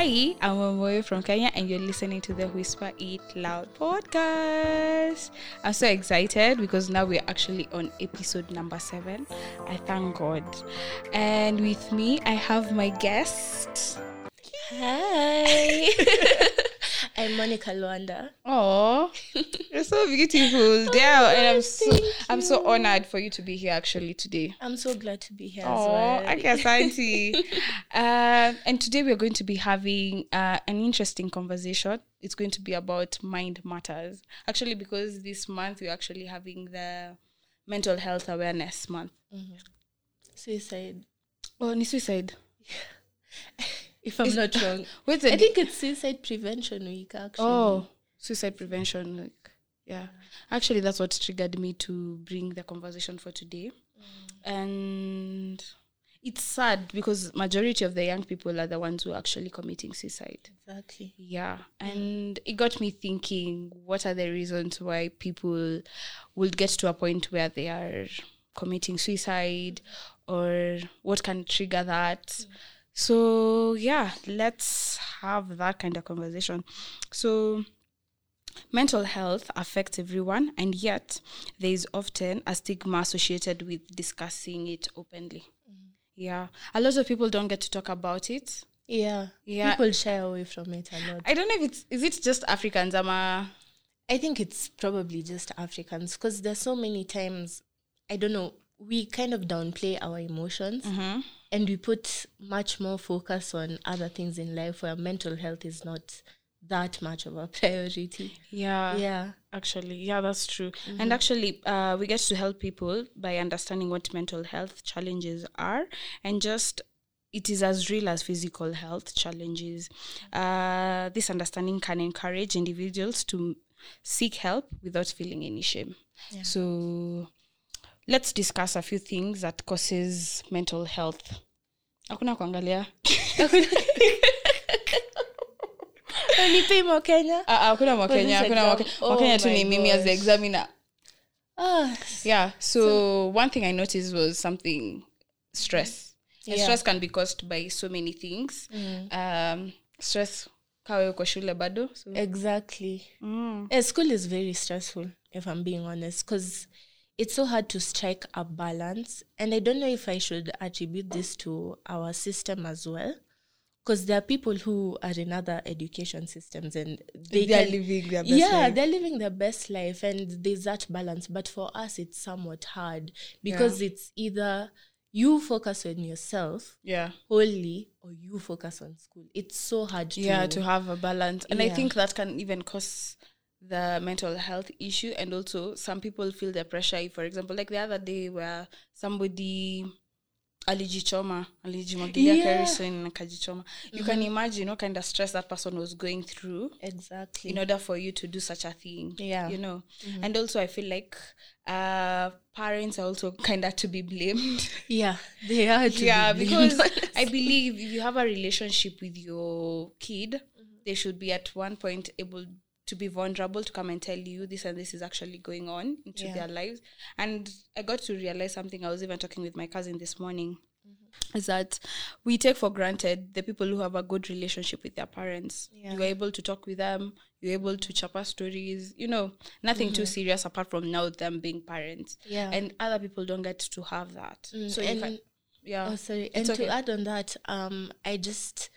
Hi, I'm Wamuyu from Kenya, and you're listening to the Whisper It Loud podcast. I'm so excited because now we're actually on episode number seven. I thank God. And with me, I have my guest. Hi. I'm Monica Luanda. Oh, you're so beautiful. Yeah, and I'm so I'm so honored for you to be here actually today. I'm so glad to be here as Oh, well. I guess auntie. um, and today we're going to be having uh, an interesting conversation. It's going to be about mind matters. Actually, because this month we're actually having the mental health awareness month. Suicide. Oh, ni suicide. If I'm not wrong. What's I think it's Suicide Prevention Week actually. oh suicide prevention? Like, yeah. Actually, that's what triggered me to bring the conversation for today. Mm. And it's sad because majority of the young people are the ones who are actually committing suicide. Exactly. Yeah, and it got me thinking what are the reasons why people will get to a point where they are committing suicide or what can trigger that. Mm. So, yeah, let's have that kind of conversation. So, mental health affects everyone, and yet there is often a stigma associated with discussing it openly. Mm-hmm. Yeah, a lot of people don't get to talk about it. Yeah. Yeah. People shy away from it a lot. I don't know if it's is it just Africans ama I think it's probably just Africans because there's so many times, I don't know, we kind of downplay our emotions and we put much more focus on other things in life where mental health is not that much of a priority. yeah. Yeah. actually yeah that's true. And actually uh, we get to help people by understanding what mental health challenges are and just it is as real as physical health challenges. Uh, this understanding can encourage individuals to seek help without feeling any shame. So let's discuss a few things that causes mental health. Hakuna kuangalia. Nipe mo Kenya. Ah, ah, hakuna mwakenya hakuna mwake- Oh mwakenya tu ni mimi as the examiner. Ah, yeah so, one thing i noticed was something stress. And Yeah. stress can be caused by so many things. Um stress kawe uko shule bado so, exactly. mm, yeah, school is very stressful, if I'm being honest, because it's so hard to strike a balance. And I don't know if I should attribute this to our system as well. Because there are people who are in other education systems and they They are living their best yeah, life. they're living their best life, and there's that balance. But for us, it's somewhat hard because it's either you focus on yourself yeah wholly or you focus on school. It's so hard to yeah to have a balance and i think that can even cause the mental health issue and also some people feel the pressure. If, for example like the other day where somebody alijichoma alijimwagilia Yeah. kerosene na kajichoma you can mm-hmm. imagine what kind of stress that person was going through exactly. in order for you to do such a thing Yeah. you know? Mm-hmm. And also i feel like uh parents are also kind of to be blamed. Yeah, they are. To yeah be because i believe if you have a relationship with your kid mm-hmm. they should be at one point able to be vulnerable to come and tell you this and this is actually going on into Yeah. their lives and i got to realize something i was even talking with my cousin this morning mm-hmm. is that we take for granted the people who have a good relationship with their parents Yeah. you are able to talk with them you're able to chapa stories you know nothing too mm-hmm. serious apart from now them being parents Yeah. and other people don't get to have that mm, so if I, yeah oh, sorry. And okay. to add on that, um, I just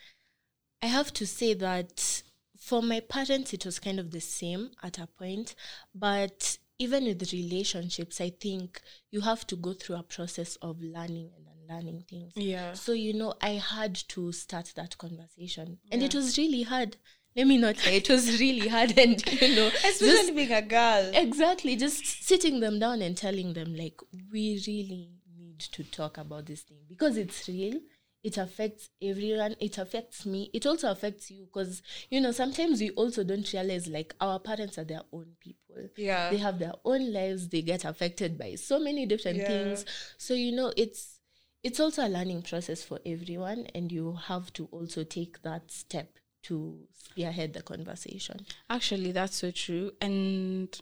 I have to say that for my parents, it was kind of the same at a point, but even with relationships, I think you have to go through a process of learning and unlearning things. yeah So, you know, I had to start that conversation. And it was really hard. Let me not lie, it was really hard. And, you know, especially just, being a girl exactly, just sitting them down and telling them, like, we really need to talk about this thing because it's real. It affects everyone. It affects me. It also affects you because, you know, sometimes we also don't realize, like, our parents are their own people yeah they have their own lives they get affected by so many different Yeah. things so you know it's it's also a learning process for everyone and you have to also take that step to spearhead the conversation actually that's so true and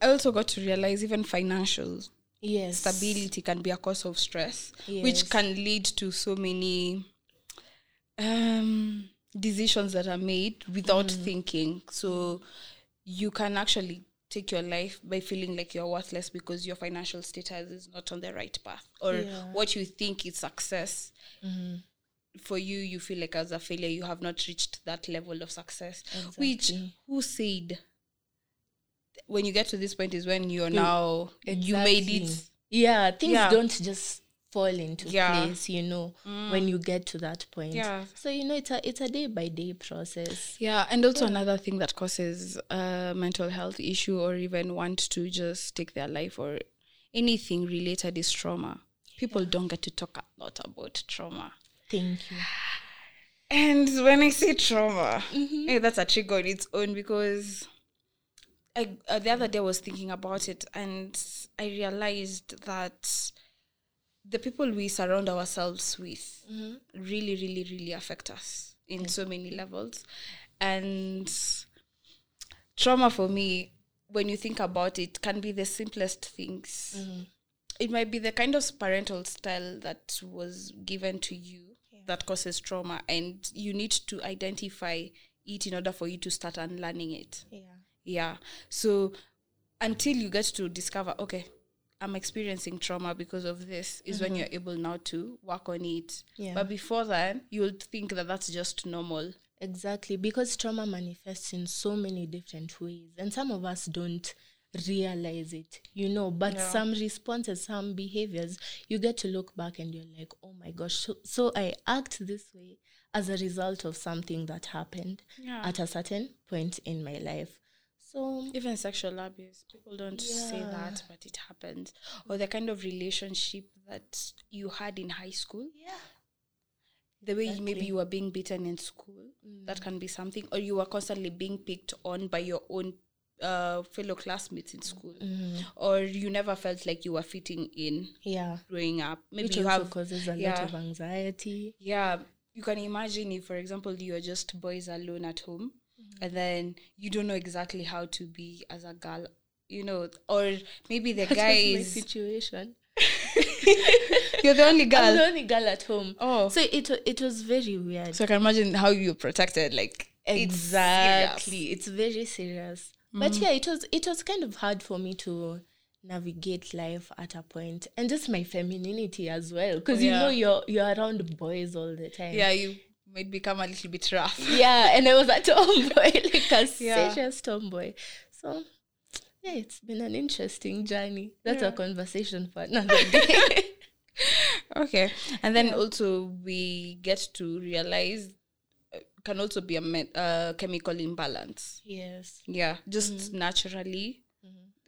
i also got to realize even financial yes stability can be a cause of stress Yes. which can lead to so many um decisions that are made without thinking. So you can actually take your life by feeling like you're worthless because your financial status is not on the right path or Yeah. what you think is success for you you feel like as a failure you have not reached that level of success which who said when you get to this point is when you're now you made it Yeah, things Yeah. don't just fall into Yeah. Mm. place, you know, when you get to that point. Yeah. So you know, it's a it's a day by day process. Yeah, and also another thing that causes a mental health issue or even want to just take their life or anything related is trauma. People don't get to talk a lot about trauma. Thank you. And when I say trauma, eh, that's a trigger on its own because I, uh, the other day I was thinking about it and I realized that the people we surround ourselves with really, really, really affect us in so many levels. And trauma for me, when you think about it, can be the simplest things. It might be the kind of parental style that was given to you that causes trauma, and you need to identify it in order for you to start unlearning it. Yeah. Yeah. So until you get to discover, okay, I'm experiencing trauma because of this, is when mm-hmm. you're able now to work on it. Yeah. But before then, you'll think that that's just normal. Exactly, because trauma manifests in so many different ways, and some of us don't realize it, you know. But Yeah. some responses, some behaviors, you get to look back and you're like, oh my gosh, so, so I act this way as a result of something that happened Yeah. at a certain point in my life. So, Even sexual abuse, people don't say that, but it happens. Or the kind of relationship that you had in high school, yeah, the way you, maybe you were being beaten in school, that can be something. Or you were constantly being picked on by your own uh, fellow classmates in school. Or you never felt like you were fitting in yeah, growing up. Maybe which you also have causes a yeah. lot of anxiety. yeah you can imagine if for example you're just boys alone at home and then you don't know exactly how to be as a girl you know or maybe the That guy is situation. you're the only girl. I'm the only girl at home. oh So it it was very weird. so i can imagine how you're protected like exactly serious. it's, very serious but mm-hmm. yeah it was it was kind of hard for me to navigate life at a point and just my femininity as well because you Yeah. know you're you're around boys all the time yeah you might become a little bit rough. Yeah and i was a tomboy like a Yeah. serious tomboy. So yeah it's been an interesting journey. That's Yeah. a conversation for another day. Okay and then also we get to realize uh, can also be a me- uh, chemical imbalance. Yes. Yeah just naturally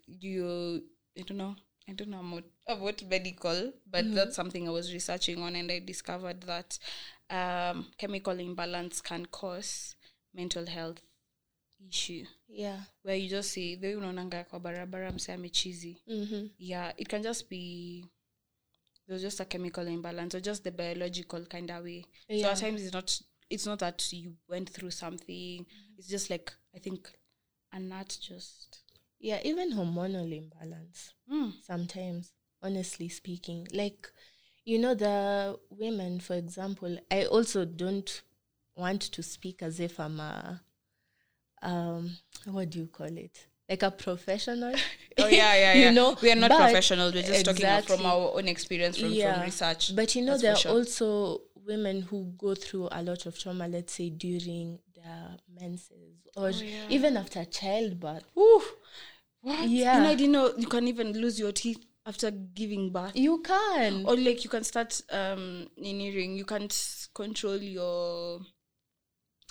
you i don't know i don't know about, about medical but that's something i was researching on and i discovered that um, chemical imbalance can cause mental health issue. Yeah. Where you just see the unaonanga kwa barabara mse amechizi mm-hmm. yeah it can just be there's just a chemical imbalance or just the biological kind of way. So Yeah. at times it's not it's not that you went through something. It's just like i think and nut just yeah even hormonal imbalance mm. sometimes honestly speaking. Like you know the women for example i also don't want to speak as if i'm a um what do you call it like a professional Oh yeah, yeah, yeah. You know, we are not but- professionals. We're just talking from our own experience, from, from research. but you know there are sure. also women who go through a lot of trauma let's say during their menses or Oh, yeah. even after childbirth Ooh, what? Yeah. And I didn't know you can even lose your teeth after giving birth. you can or like you can start um nearing. You can't control your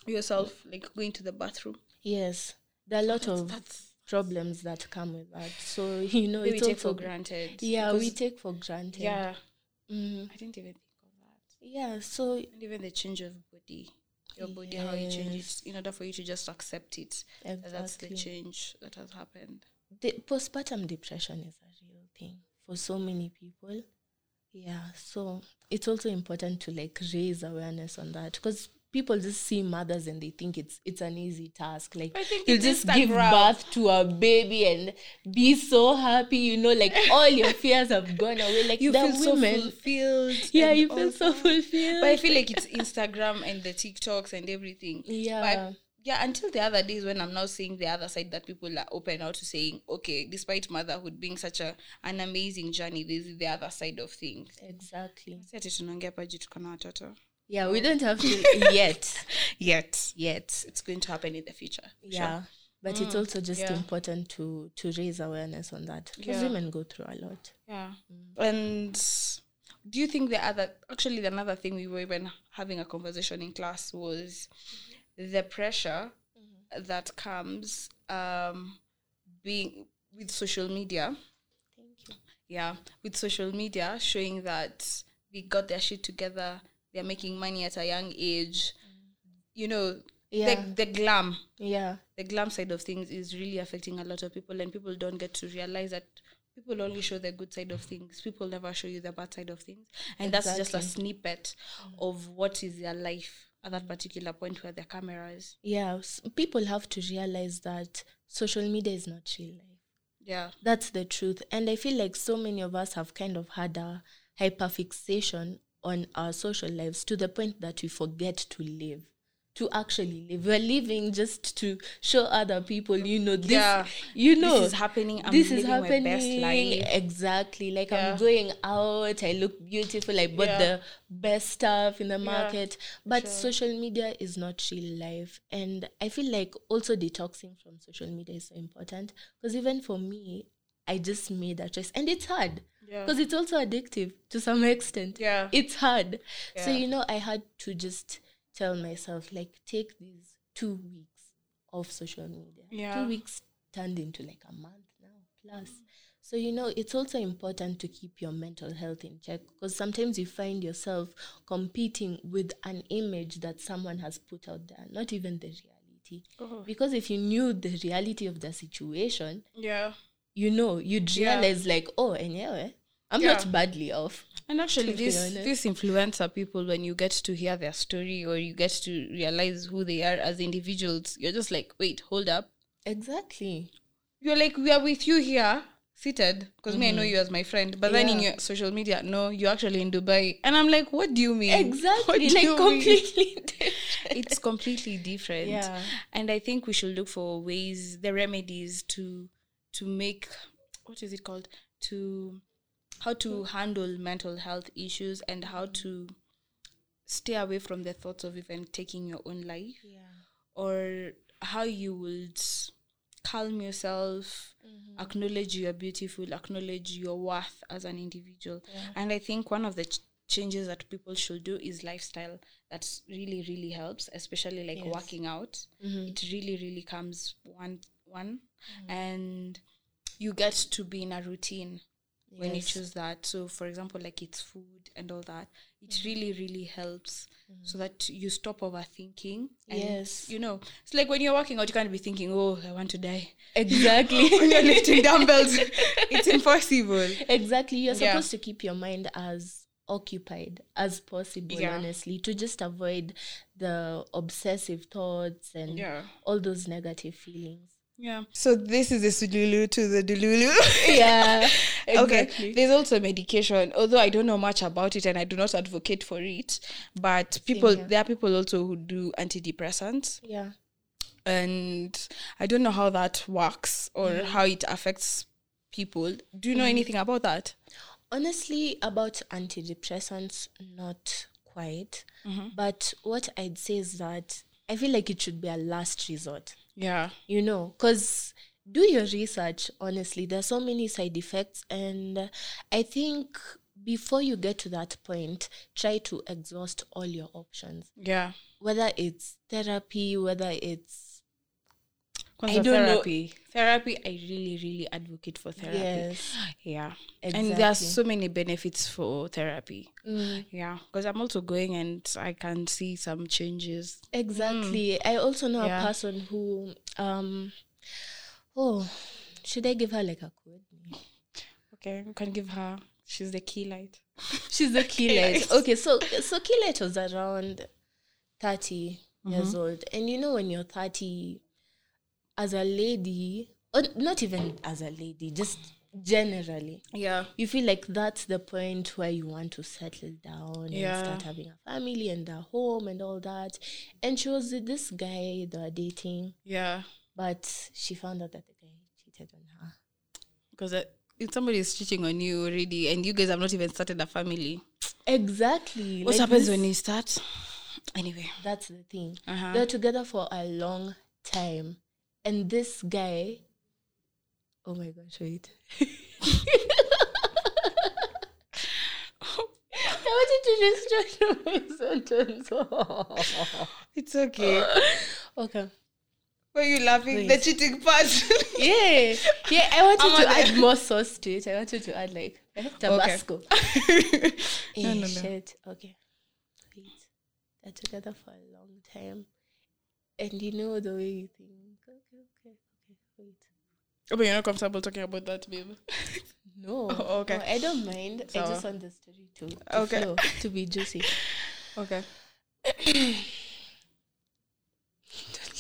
yourself, like going to the bathroom. yes there are a lot That's, of that's problems that come with that so you know we take for granted. yeah we take for granted yeah. Mhm. I didn't even think of that. yeah so And even the change of body, your body, how you change it, in order for you to just accept it. that That's the change that has happened. the postpartum depression is thing for so many people yeah so it's also important to like raise awareness on that because people just see mothers and they think it's it's an easy task. Like you just give birth to a baby and be so happy, you know, like all your fears have gone away. Like you the feel women. so fulfilled. yeah, you feel so that. fulfilled. But I feel like it's Instagram and the TikToks and everything. yeah. But yeah, until the other days when I'm now seeing the other side that people are open out to saying, okay, despite motherhood being such a an amazing journey, this is the other side of things. exactly. Si ati tunaongea hapa juu tuko na. Yeah, we don't have to yet. Yet, yet, it's going to happen in the future. Yeah. But it's mm, also just yeah. important to to raise awareness on that because Yeah. women go through a lot. Yeah. Mm. And do you think the other actually another thing we were even having a conversation in class was the pressure that comes um being with social media. Thank you. Yeah, with social media showing that they got their shit together, they're making money at a young age. You know, Yeah. the the glam Yeah. the glam side of things is really affecting a lot of people and people don't get to realize that people only show the good side of things people never show you the bad side of things and that's just a Exactly. snippet of what is their life at that particular point where their cameras. Yeah. People have to realize that social media is not real life. yeah That's the truth. And I feel like so many of us have kind of had a hyperfixation on our social lives to the point that we forget to live. To actually live. We're living just to show other people, you know, this Yeah. you know this is happening. I'm this living is happening my best life. Exactly. Like Yeah. i'm going out. I look beautiful. I bought Yeah. the best stuff in the market. But sure. social media is not real life. And i feel like also detoxing from social media is so important. Because even for me i just made that choice. And it's hard. Because it's also addictive to some extent. Yeah. it's hard. So you know i had to just tell myself like take these two weeks of social media Yeah. two weeks turned into like a month now plus so you know it's also important to keep your mental health in check because sometimes you find yourself competing with an image that someone has put out there not even the reality Oh. because if you knew the reality of the situation yeah you know you'd Yeah. realize like oh anyway i'm Yeah. not badly off and actually this these influencer people when you get to hear their story or you get to realize who they are as individuals you're just like wait hold up. Exactly. You're like we are with you here seated because me i know you as my friend but then in Mm-hmm. Your social media no you're actually in dubai. And i'm like what do you mean? Exactly. Like completely it's completely different. Yeah. and i think we should look for ways the remedies to to make what is it called? To how to handle mental health issues and how to stay away from the thoughts of even taking your own life. Yeah. Or how you would calm yourself mm-hmm. acknowledge you are beautiful acknowledge your worth as an individual. And i think one of the ch- changes that people should do is lifestyle that really really helps especially like Yes. working out. Mm-hmm. It really really comes one one. Mm-hmm. And you get to be in a routine when you choose that so for example like it's food and all that it Mm-hmm. really really helps so that you stop overthinking Yes. you know it's like when you're working out you can't be thinking oh i want to die exactly when you're lifting dumbbells it's impossible exactly you're Yeah. supposed to keep your mind as occupied as possible Yeah. honestly to just avoid the obsessive thoughts and Yeah. all those negative feelings yeah. So this is the sululu to the dululu. Yeah okay there's also medication although i don't know much about it and i do not advocate for it but people here. there are people also who do antidepressants. Yeah. And i don't know how that works or Mm-hmm. how it affects people. Do you know anything about that? Honestly about antidepressants not quite. Mm-hmm. but what i'd say is that i feel like it should be a last resort yeah. You know because do your research honestly. There's so many side effects and i think before you get to that point try to exhaust all your options. Yeah. Whether it's therapy whether it's Kwanza don't know- therapy. Therapy i really really advocate for therapy. Yes. Yeah. Exactly. and there are so many benefits for therapy. Mm, yeah because i'm also going and i can see some changes. Exactly. I also know Yeah. a person who um oh should i give her like a code name okay you can give her. She's the key light. She's the key light. Okay so so key light was around 30 years old. And you know, when you're 30, as a lady, or not even as a lady, just generally, Yeah. you feel like that's the point where you want to settle down Yeah. and start having a family and a home and all that. And she was with this guy they were dating, Yeah. but she found out that the guy cheated on her. Because uh, if somebody is cheating on you already and you guys have not even started a family, Exactly. what like happens when you start? Anyway. That's the thing. Uh-huh. They're together for a long time. And this guy, oh my gosh, wait. I wanted to restructure my sentence. It's okay. okay. Were you laughing? Wait. The cheating part. Yeah. Yeah, I wanted I'm to on add more sauce to it. I wanted to add like eh, Tabasco. no, Eh, no, no. shit. Okay. Wait. They're together for a long time. And you know the way you think. Okay, okay, okay. Wait. Oh, but you're not comfortable talking about that, babe. No. Oh, okay. no, I don't mind. I So- just want the story to, to Okay. flow, to be juicy. Okay.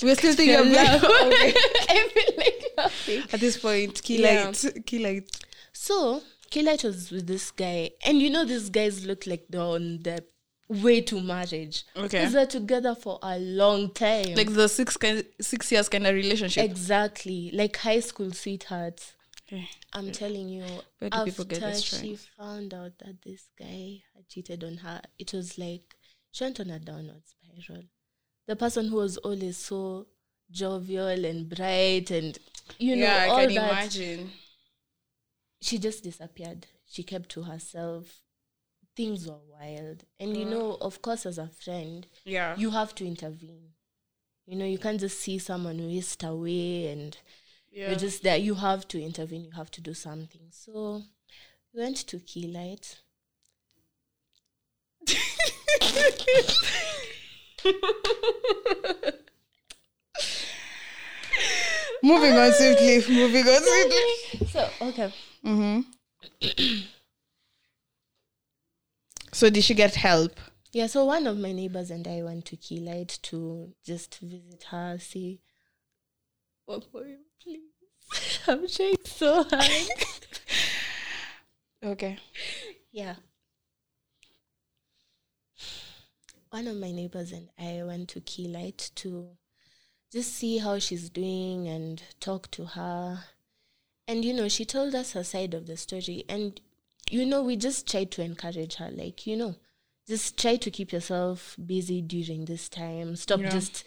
We're still thinking of that. Okay. I feel like laughing. At this point, key Yeah. light. Key light. So, Kaylight was with this guy. And you know, these guys look like they're on the way to marriage. Okay. Because they're together for a long time. Like the six kind, six years kind of relationship. exactly. Like high school sweethearts. Okay. I'm telling you, Where do after people get this she found out that this guy had cheated on her, it was like she went on a downward spiral. The person who was always so jovial and bright and you know yeah, all I can that, imagine. she just disappeared. She kept to herself. Things were wild, and you know, of course, as a friend, Yeah. you have to intervene. You know, you can't just see someone whisked away and yeah. you're just there. You have to intervene. You have to do something. So we went to Key Keylight. moving on swiftly. Moving on swiftly. So okay. Mm-hmm. so did she get help? Yeah, so one of my neighbors and I went to Keylight to just visit her, see oh, one for you, please. I'm trying so hard. Okay. yeah. One of my neighbors and I went to Keylight to just see how she's doing and talk to her. And you know, she told us her side of the story. And you know, we just try to encourage her, like, you know, just try to keep yourself busy during this time. Stop Yeah. just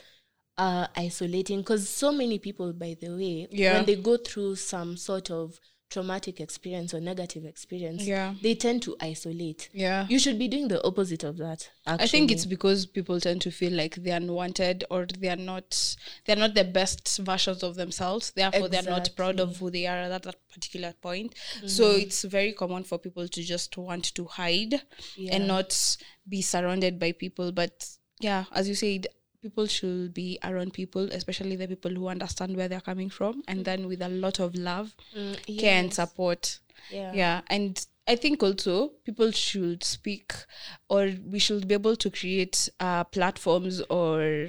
uh, isolating. Because so many people, by the way, Yeah. when they go through some sort of traumatic experience or negative experience, Yeah. they tend to isolate. Yeah. You should be doing the opposite of that. Actually. I think it's because people tend to feel like they are unwanted or they are not they are not the best versions of themselves. Therefore, they are not proud of who they are at that particular point. So mm-hmm. it's very common for people to just want to hide Yeah. and not be surrounded by people. But yeah, as you said, people should be around people, especially the people who understand where they're coming from, and then with a lot of love, Mm, care, and support Yeah. yeah and i think also people should speak or we should be able to create uh, platforms or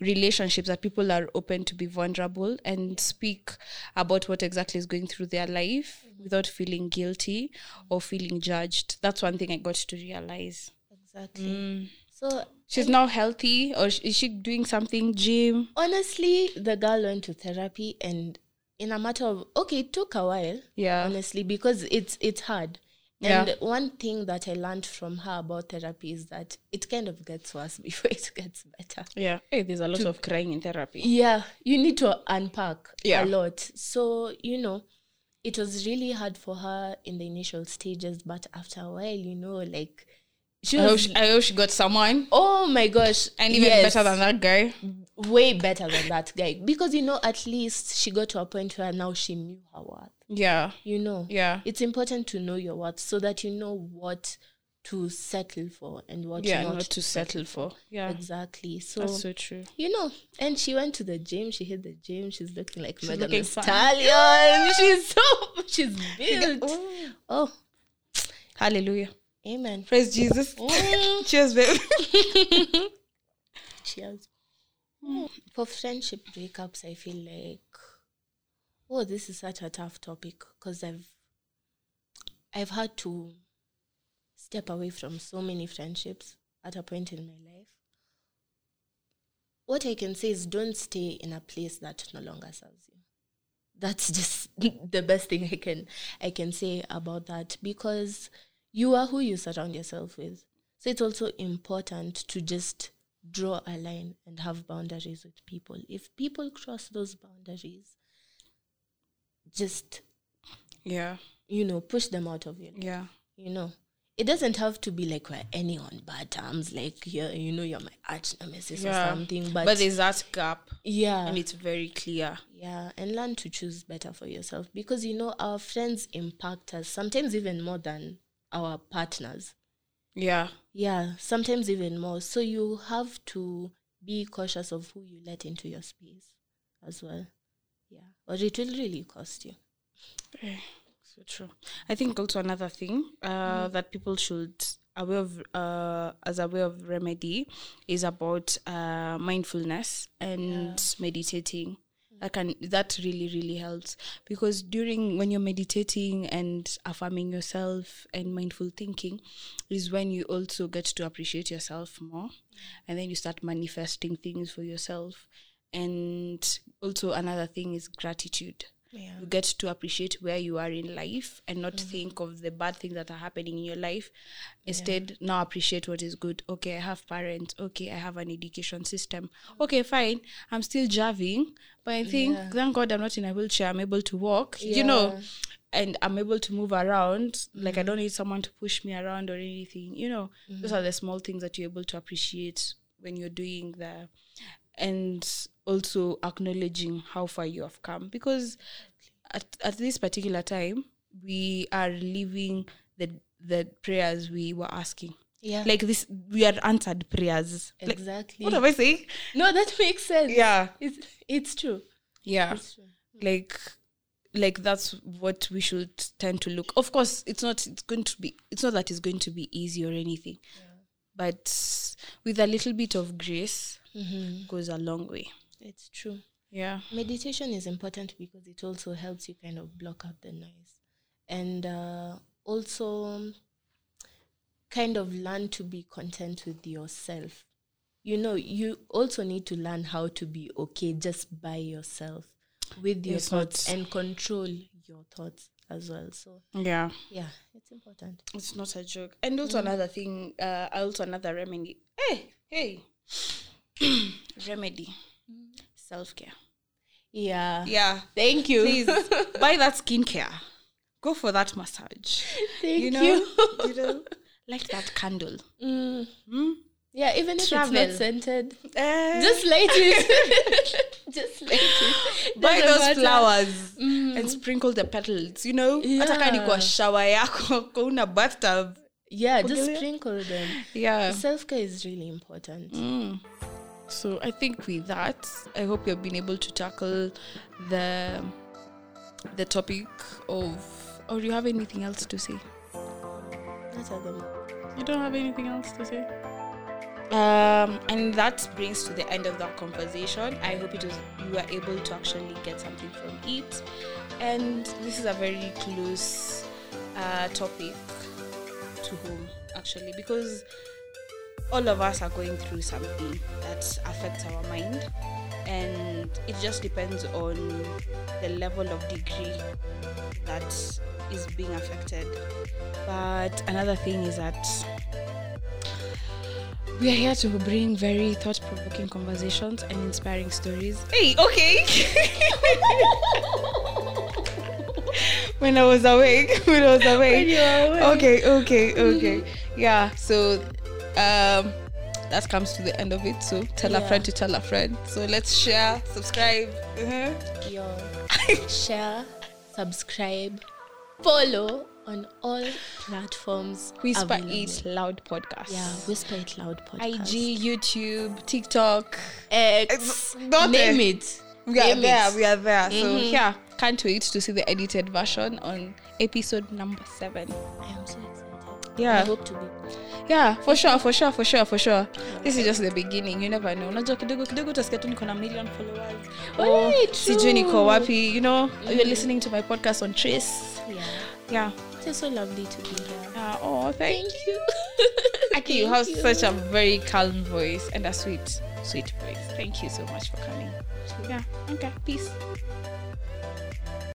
relationships that people are open to be vulnerable and speak about what exactly is going through their life without feeling guilty or feeling judged that's one thing i got to realize Exactly. Mm. So she's now healthy or is she doing something gym honestly, the girl went to therapy, and in a matter of okay, it took a while. yeah honestly because it's it's hard Yeah. and one thing that i learned from her about therapy is that it kind of gets worse before it gets better yeah hey, there's a lot of crying in therapy yeah you need to unpack Yeah. a lot so you know it was really hard for her in the initial stages but after a while you know like she I hope she, I hope she got someone oh my gosh and even yes, better than that guy way better than that guy because you know at least she got to a point where now she knew her worth yeah you know yeah it's important to know your worth so that you know what to settle for and what yeah, not, not, to settle for. Yeah, Exactly. So that's so true. you know, and she went to the gym. She hit the gym. She's looking like She's Megan looking Thee fine. Stallion. She's so she's built. Oh, hallelujah! Amen. Praise Jesus. Mm. Cheers, babe. Cheers. For friendship breakups, I feel like, oh, this is such a tough topic because I've, I've had to step away from so many friendships at a point in my life. What I can say is don't stay in a place that no longer serves you. That's just the best thing I can I can say about that because you are who you surround yourself with. So it's also important to just draw a line and have boundaries with people. If people cross those boundaries, just Yeah. you know, push them out of your life. Yeah. You know, it doesn't have to be like we're any on bad terms, like you're, you know, you're my arch nemesis Yeah. or something. But, But, there's that gap, yeah, and it's very clear. yeah, and learn to choose better for yourself because you know our friends impact us sometimes even more than our partners. Yeah. Yeah, sometimes even more. So you have to be cautious of who you let into your space as well. Yeah, or it will really cost you. Eh, So true. I think also another thing uh, that people should aware of uh, as a way of remedy is about uh, mindfulness and meditating. That can that really really helps. Because during when you're meditating and affirming yourself and mindful thinking is when you also get to appreciate yourself more. And then you start manifesting things for yourself. And also another thing is gratitude Yeah. you get to appreciate where you are in life and not mm-hmm. think of the bad things that are happening in your life. Instead now appreciate what is good. Okay i have parents. Okay i have an education system. Mm-hmm. Okay fine. I'm still javing but i think Yeah. thank god i'm not in a wheelchair. I'm able to walk you know and i'm able to move around. Like i mm-hmm. don't need someone to push me around or anything you know. Those are the small things that you're able to appreciate when you're doing the and also acknowledging how far you have come because at, at this particular time we are living the the prayers we were asking Yeah. like this we are answered prayers like exactly. what am i saying no, that makes sense. yeah It's it's true. yeah It's true. Hmm. like like that's what we should tend to look of course it's not it's going to be it's not that it's going to be easy or anything but with a little bit of grace goes a long way. It's true. yeah. Meditation is important because it also helps you kind of block out the noise. And uh, also kind of learn to be content with yourself. You know, you also need to learn how to be okay just by yourself with your thoughts not- and control your thoughts as well. So, yeah. yeah, it's important. it's not a joke. And also another thing uh also another remedy. Hey hey remedy self-care Yeah. yeah Thank you. please buy that skincare go for that massage Thank you know you know light that candle Mm. Mm? Yeah, even if Travel. it's not scented, uh, just light it. just light it. buy those matter. flowers Mm. and sprinkle the petals you know hata kwa Yeah. shower yako kwa bathtub Yeah, just sprinkle them. yeah Self care is really important. Mm. So I think with that, I hope you've been able to tackle the the topic of. Or do you have anything else to say? Not at the moment. You don't have anything else to say. Um, and that brings to the end of that conversation. I hope it was you were able to actually get something from it. And this is a very close uh, topic to home, actually, because all of us are going through something that affects our mind, and it just depends on the level of degree that is being affected. But another thing is that we are here to bring very thought provoking conversations and inspiring stories. Hey, okay. when I was awake, when I was awake. you were awake. Okay, okay, okay. Mm-hmm. Yeah, so um that comes to the end of it. So tell a friend to tell a friend. So let's share, subscribe. Your share, subscribe, follow on all platforms. Whisper available. It Loud podcast. Yeah, Whisper It Loud podcast. IG, YouTube, TikTok. X. Got Name it. it. We are Name there. it. We are there. So Mhm. yeah, can't wait to see the edited version on episode number seven. I am so excited. Yeah. I hope to be. yeah for sure for sure for sure for sure. This is just the beginning you never know. Unajua kidogo kidogo utasikia tu niko na million followers. Oh, sijui niko wapi you know? You're listening to my podcast on trace. Yeah. yeah. It's so lovely to be here. uh, oh thank Thank you. Aki, you have such a very calm voice and a sweet sweet voice. Thank you so much for coming. Yeah okay peace